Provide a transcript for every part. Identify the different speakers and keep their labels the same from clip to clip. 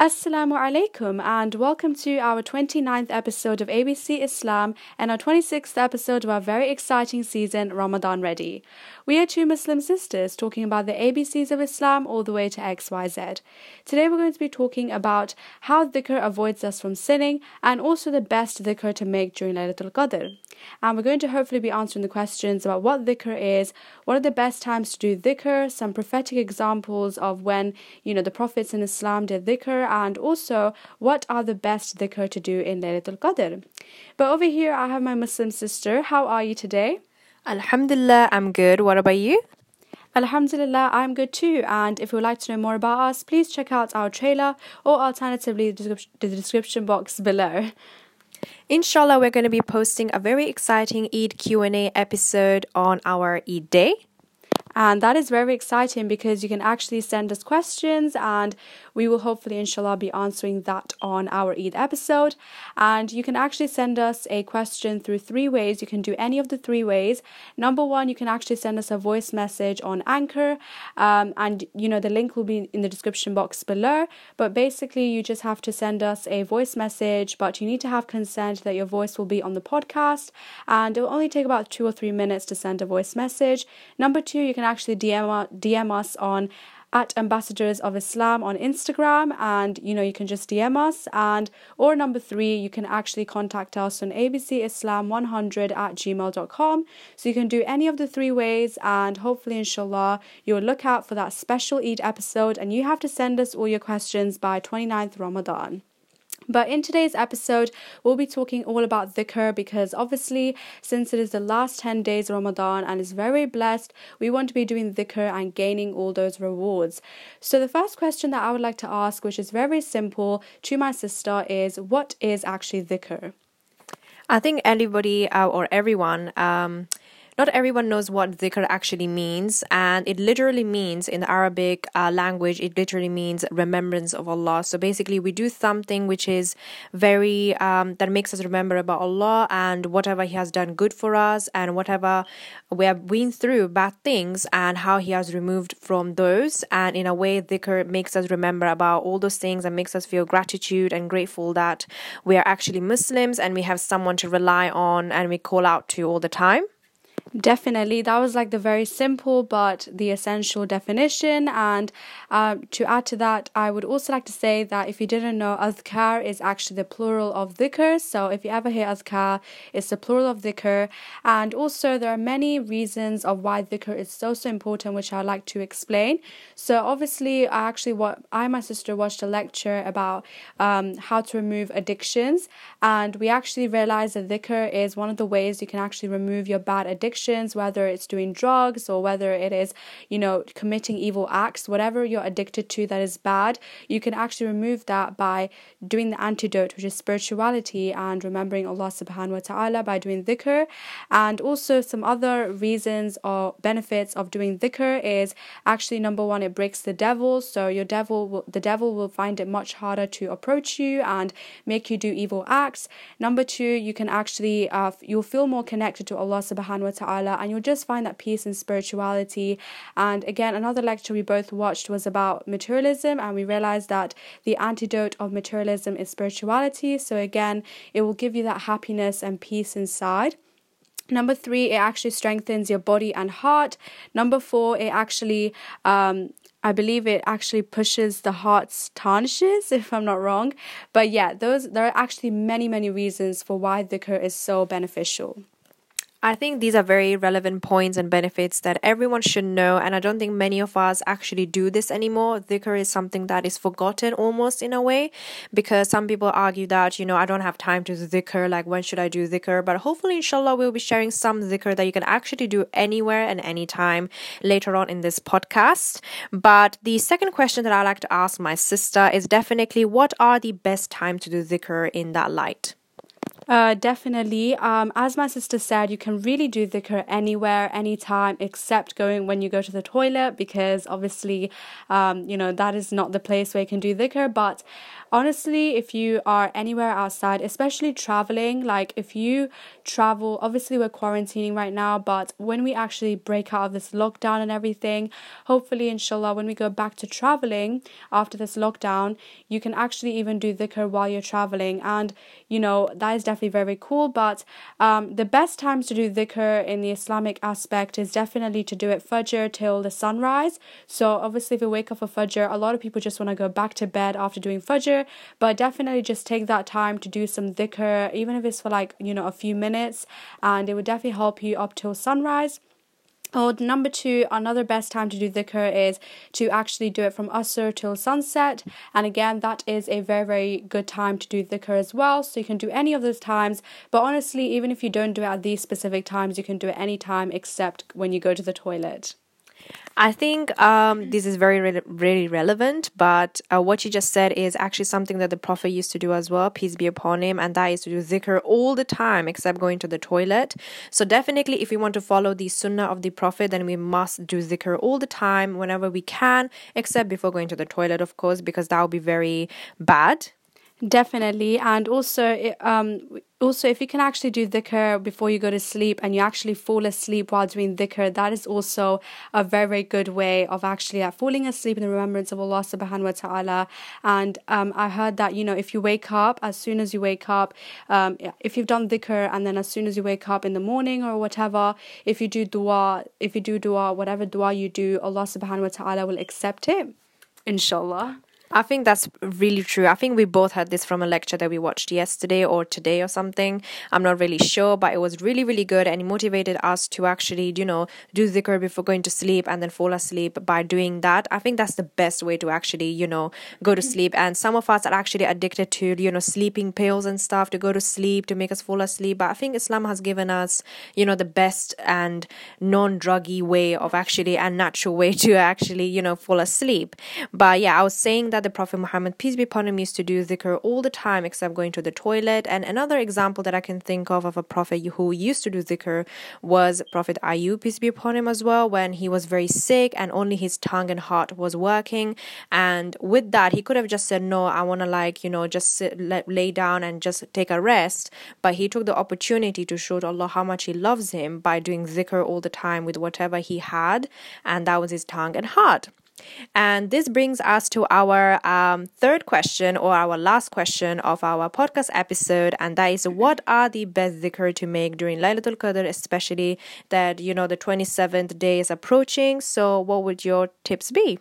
Speaker 1: Assalamu alaikum and welcome to our 29th episode of ABC Islam and our 26th episode of our very exciting season Ramadan Ready. We are two Muslim sisters talking about the ABCs of Islam all the way to XYZ. Today we're going to be talking about how dhikr avoids us from sinning and also the best dhikr to make during Laylatul Qadr. And we're going to hopefully be answering the questions about what dhikr is, what are the best times to do dhikr, some prophetic examples of when, you know, the prophets in Islam did dhikr and also what are the best dhikr to do in Laylatul Qadr. But over here, I have my Muslim sister. How are you today?
Speaker 2: Alhamdulillah, I'm good. What about you?
Speaker 1: Alhamdulillah, I'm good too. And if you would like to know more about us, please check out our trailer or alternatively the description box below.
Speaker 2: Inshallah, we're going to be posting a very exciting Eid Q&A episode on our Eid day.
Speaker 1: And that is very exciting because you can actually send us questions and we will hopefully, inshallah, be answering that on our Eid episode. And you can actually send us a question through three ways. You can do any of the three ways. Number one, you can actually send us a voice message on Anchor. Um, and, you know, the link will be in the description box below. But basically, you just have to send us a voice message, but you need to have consent that your voice will be on the podcast. And it will only take about two or three minutes to send a voice message. Number two, you can actually DM, DM us on at ambassadors of islam on instagram and you know you can just dm us and or number three you can actually contact us on abcislam100 at gmail.com so you can do any of the three ways and hopefully inshallah you'll look out for that special eid episode and you have to send us all your questions by 29th ramadan but in today's episode, we'll be talking all about dhikr because obviously, since it is the last 10 days of Ramadan and is very blessed, we want to be doing dhikr and gaining all those rewards. So, the first question that I would like to ask, which is very simple to my sister, is what is actually dhikr?
Speaker 2: I think anybody uh, or everyone um, not everyone knows what dhikr actually means, and it literally means in the Arabic uh, language, it literally means remembrance of Allah. So basically, we do something which is very um, that makes us remember about Allah and whatever He has done good for us, and whatever we have been through bad things, and how He has removed from those. And in a way, dhikr makes us remember about all those things and makes us feel gratitude and grateful that we are actually Muslims and we have someone to rely on and we call out to all the time.
Speaker 1: Definitely, that was like the very simple but the essential definition. And uh, to add to that, I would also like to say that if you didn't know, azkar is actually the plural of dhikr. So if you ever hear azkar, it's the plural of dhikr. And also, there are many reasons of why dhikr is so so important, which I'd like to explain. So obviously, I actually what I and my sister watched a lecture about um, how to remove addictions, and we actually realized that dhikr is one of the ways you can actually remove your bad addiction addictions, whether it's doing drugs or whether it is, you know, committing evil acts, whatever you're addicted to that is bad, you can actually remove that by doing the antidote, which is spirituality and remembering Allah subhanahu wa ta'ala by doing dhikr. And also, some other reasons or benefits of doing dhikr is actually number one, it breaks the devil. So, your devil will, the devil will find it much harder to approach you and make you do evil acts. Number two, you can actually, uh, you'll feel more connected to Allah subhanahu wa ta'ala ta'ala and you'll just find that peace and spirituality. And again, another lecture we both watched was about materialism, and we realized that the antidote of materialism is spirituality. So again, it will give you that happiness and peace inside. Number three, it actually strengthens your body and heart. Number four, it actually um, I believe it actually pushes the heart's tarnishes, if I'm not wrong. But yeah, those there are actually many, many reasons for why dhikr is so beneficial.
Speaker 2: I think these are very relevant points and benefits that everyone should know, and I don't think many of us actually do this anymore. Dhikr is something that is forgotten almost in a way because some people argue that, you know, I don't have time to dhikr, like when should I do dhikr? But hopefully, inshallah, we'll be sharing some dhikr that you can actually do anywhere and anytime later on in this podcast. But the second question that I like to ask my sister is definitely what are the best time to do dhikr in that light?
Speaker 1: Uh, definitely. Um, as my sister said, you can really do dhikr anywhere, anytime, except going when you go to the toilet, because obviously, um, you know, that is not the place where you can do dhikr. But honestly, if you are anywhere outside, especially traveling, like if you travel, obviously we're quarantining right now, but when we actually break out of this lockdown and everything, hopefully, inshallah, when we go back to traveling after this lockdown, you can actually even do dhikr while you're traveling. And, you know, that is definitely very cool. But um, the best times to do dhikr in the Islamic aspect is definitely to do it fajr till the sunrise. So, obviously, if you wake up for fajr, a lot of people just want to go back to bed after doing fajr, but definitely just take that time to do some dhikr, even if it's for like, you know, a few minutes, and it would definitely help you up till sunrise. Oh, or number two, another best time to do dhikr is to actually do it from asr till sunset. And again, that is a very, very good time to do dhikr as well. So you can do any of those times. But honestly, even if you don't do it at these specific times, you can do it any time except when you go to the toilet.
Speaker 2: I think um, this is very, really relevant. But uh, what you just said is actually something that the Prophet used to do as well, peace be upon him, and that is to do dhikr all the time except going to the toilet. So, definitely, if we want to follow the sunnah of the Prophet, then we must do zikr all the time whenever we can, except before going to the toilet, of course, because that would be very bad
Speaker 1: Definitely, and also, um, also if you can actually do dhikr before you go to sleep and you actually fall asleep while doing dhikr, that is also a very very good way of actually uh, falling asleep in the remembrance of Allah Subhanahu wa Taala. And um, I heard that you know if you wake up as soon as you wake up, um, if you've done dhikr and then as soon as you wake up in the morning or whatever, if you do dua, if you do dua, whatever dua you do, Allah Subhanahu wa Taala will accept it. Inshallah.
Speaker 2: I think that's really true. I think we both had this from a lecture that we watched yesterday or today or something. I'm not really sure, but it was really, really good and it motivated us to actually, you know, do dhikr before going to sleep and then fall asleep by doing that. I think that's the best way to actually, you know, go to sleep. And some of us are actually addicted to, you know, sleeping pills and stuff to go to sleep to make us fall asleep. But I think Islam has given us, you know, the best and non druggy way of actually and natural way to actually, you know, fall asleep. But yeah, I was saying that that the Prophet Muhammad, peace be upon him, used to do dhikr all the time except going to the toilet. And another example that I can think of of a Prophet who used to do dhikr was Prophet Ayub, peace be upon him as well, when he was very sick and only his tongue and heart was working. And with that, he could have just said, No, I want to, like, you know, just sit, lay down and just take a rest. But he took the opportunity to show to Allah how much he loves him by doing dhikr all the time with whatever he had. And that was his tongue and heart. And this brings us to our um, third question or our last question of our podcast episode, and that is what are the best dhikr to make during Laylatul Qadr, especially that you know the 27th day is approaching. So, what would your tips be?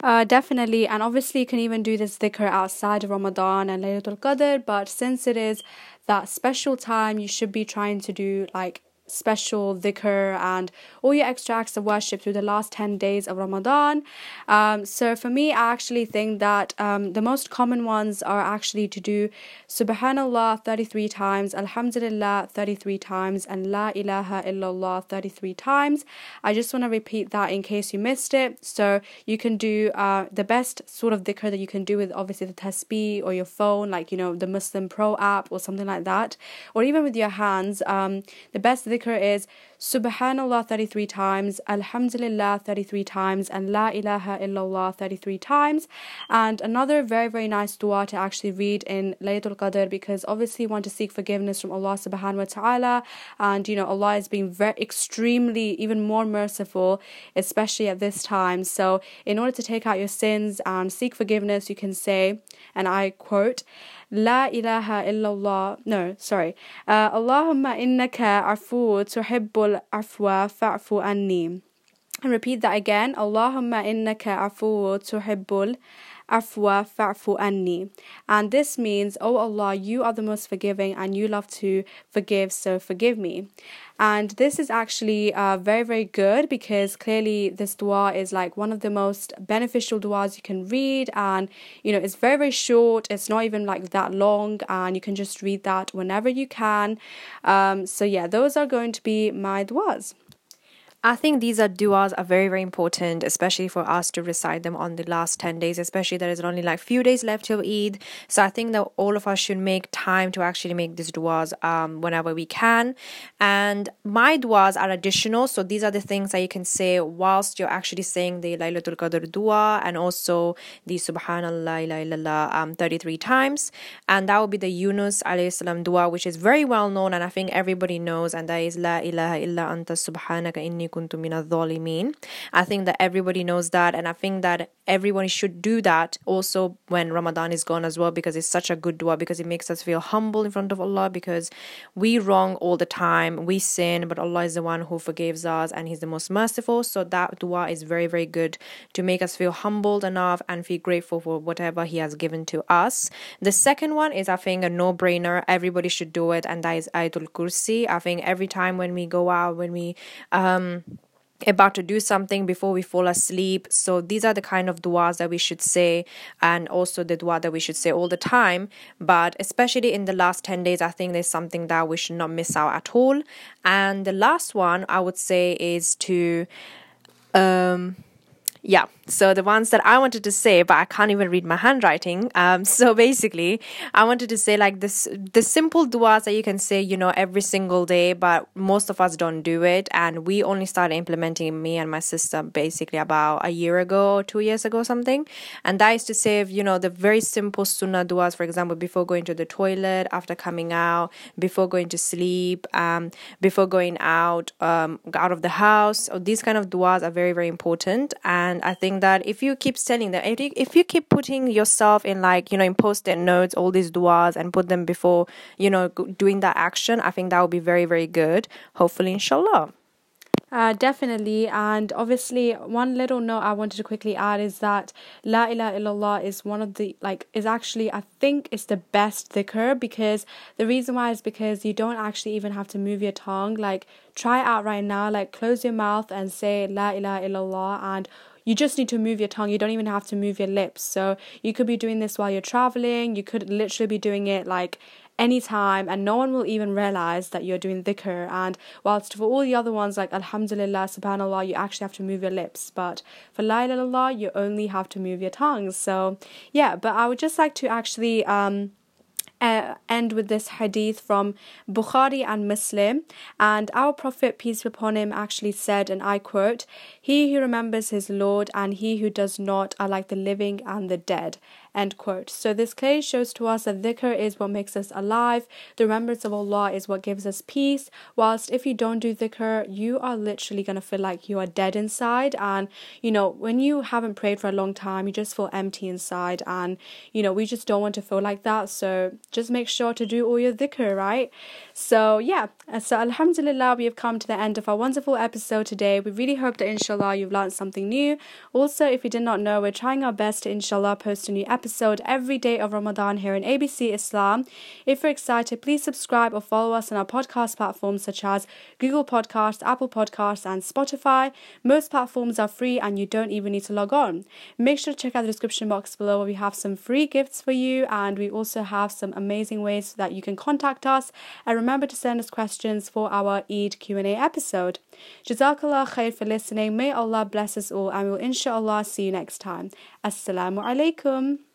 Speaker 1: Uh, definitely, and obviously, you can even do this dhikr outside of Ramadan and Laylatul Qadr, but since it is that special time, you should be trying to do like special dhikr and all your extra acts of worship through the last 10 days of Ramadan. Um, so for me, I actually think that um, the most common ones are actually to do Subhanallah 33 times, Alhamdulillah 33 times, and La ilaha illallah 33 times. I just want to repeat that in case you missed it. So you can do uh, the best sort of dhikr that you can do with obviously the tasbih or your phone, like you know the Muslim Pro app or something like that, or even with your hands. Um, the best dhikr dhikr is Subhanallah 33 times, Alhamdulillah 33 times, and La ilaha illallah 33 times. And another very, very nice dua to actually read in Laylatul Qadr because obviously you want to seek forgiveness from Allah subhanahu wa ta'ala. And you know, Allah is being very extremely, even more merciful, especially at this time. So, in order to take out your sins and seek forgiveness, you can say, and I quote, La ilaha illallah. No, sorry. Uh, Allahumma innaka afu tuhibbul afwa fa'fu anni. And repeat that again. Allahumma innaka afu tuhibbul afwa fa'fu anni. And this means, O oh Allah, you are the most forgiving and you love to forgive, so forgive me. And this is actually uh, very, very good because clearly this dua is like one of the most beneficial duas you can read. And, you know, it's very, very short. It's not even like that long. And you can just read that whenever you can. Um, so, yeah, those are going to be my duas.
Speaker 2: I think these are duas are very very important, especially for us to recite them on the last ten days. Especially there is only like few days left till Eid, so I think that all of us should make time to actually make these duas um, whenever we can. And my duas are additional, so these are the things that you can say whilst you're actually saying the Laylatul Qadr dua and also the Subhanallah illallah um, 33 times. And that will be the Yunus alayhi salam dua, which is very well known and I think everybody knows, and that is La ilaha illa anta subhanaka inni I think that everybody knows that, and I think that everyone should do that also when Ramadan is gone as well because it's such a good dua because it makes us feel humble in front of Allah because we wrong all the time, we sin, but Allah is the one who forgives us and He's the most merciful. So that dua is very, very good to make us feel humbled enough and feel grateful for whatever He has given to us. The second one is, I think, a no brainer. Everybody should do it, and that is Ayatul Kursi. I think every time when we go out, when we um about to do something before we fall asleep. So these are the kind of du'as that we should say and also the dua that we should say all the time. But especially in the last 10 days, I think there's something that we should not miss out at all. And the last one I would say is to um yeah so the ones that i wanted to say but i can't even read my handwriting um, so basically i wanted to say like this the simple duas that you can say you know every single day but most of us don't do it and we only started implementing me and my sister basically about a year ago two years ago something. And that is to say you know the very simple sunnah duas for example before going to the toilet after coming out before going to sleep um, before going out um, out of the house so these kind of duas are very very important and and i think that if you keep sending them if you, if you keep putting yourself in like you know in post-it notes all these duas and put them before you know doing that action i think that would be very very good hopefully inshallah
Speaker 1: uh, definitely, and obviously, one little note I wanted to quickly add is that La ilaha illallah is one of the like is actually I think it's the best dhikr because the reason why is because you don't actually even have to move your tongue. Like try out right now. Like close your mouth and say La ilaha illallah and you just need to move your tongue. You don't even have to move your lips. So you could be doing this while you're traveling. You could literally be doing it like anytime and no one will even realize that you're doing dhikr and whilst for all the other ones like alhamdulillah subhanallah you actually have to move your lips but for la ilaha you only have to move your tongue so yeah but i would just like to actually um uh, end with this hadith from Bukhari and Muslim. And our Prophet, peace be upon him, actually said, and I quote, He who remembers his Lord and he who does not are like the living and the dead. End quote. So this clearly shows to us that dhikr is what makes us alive. The remembrance of Allah is what gives us peace. Whilst if you don't do dhikr, you are literally gonna feel like you are dead inside. And you know, when you haven't prayed for a long time, you just feel empty inside. And you know, we just don't want to feel like that. So just make sure to do all your dhikr, right? So yeah. So Alhamdulillah, we have come to the end of our wonderful episode today. We really hope that inshallah you've learned something new. Also, if you did not know, we're trying our best to inshallah post a new episode episode every day of Ramadan here in ABC Islam. If you're excited, please subscribe or follow us on our podcast platforms such as Google Podcasts, Apple Podcasts, and Spotify. Most platforms are free and you don't even need to log on. Make sure to check out the description box below where we have some free gifts for you and we also have some amazing ways that you can contact us. And remember to send us questions for our Eid Q&A episode. Jazakallah khair for listening. May Allah bless us all and we will inshallah see you next time. Assalamu alaikum.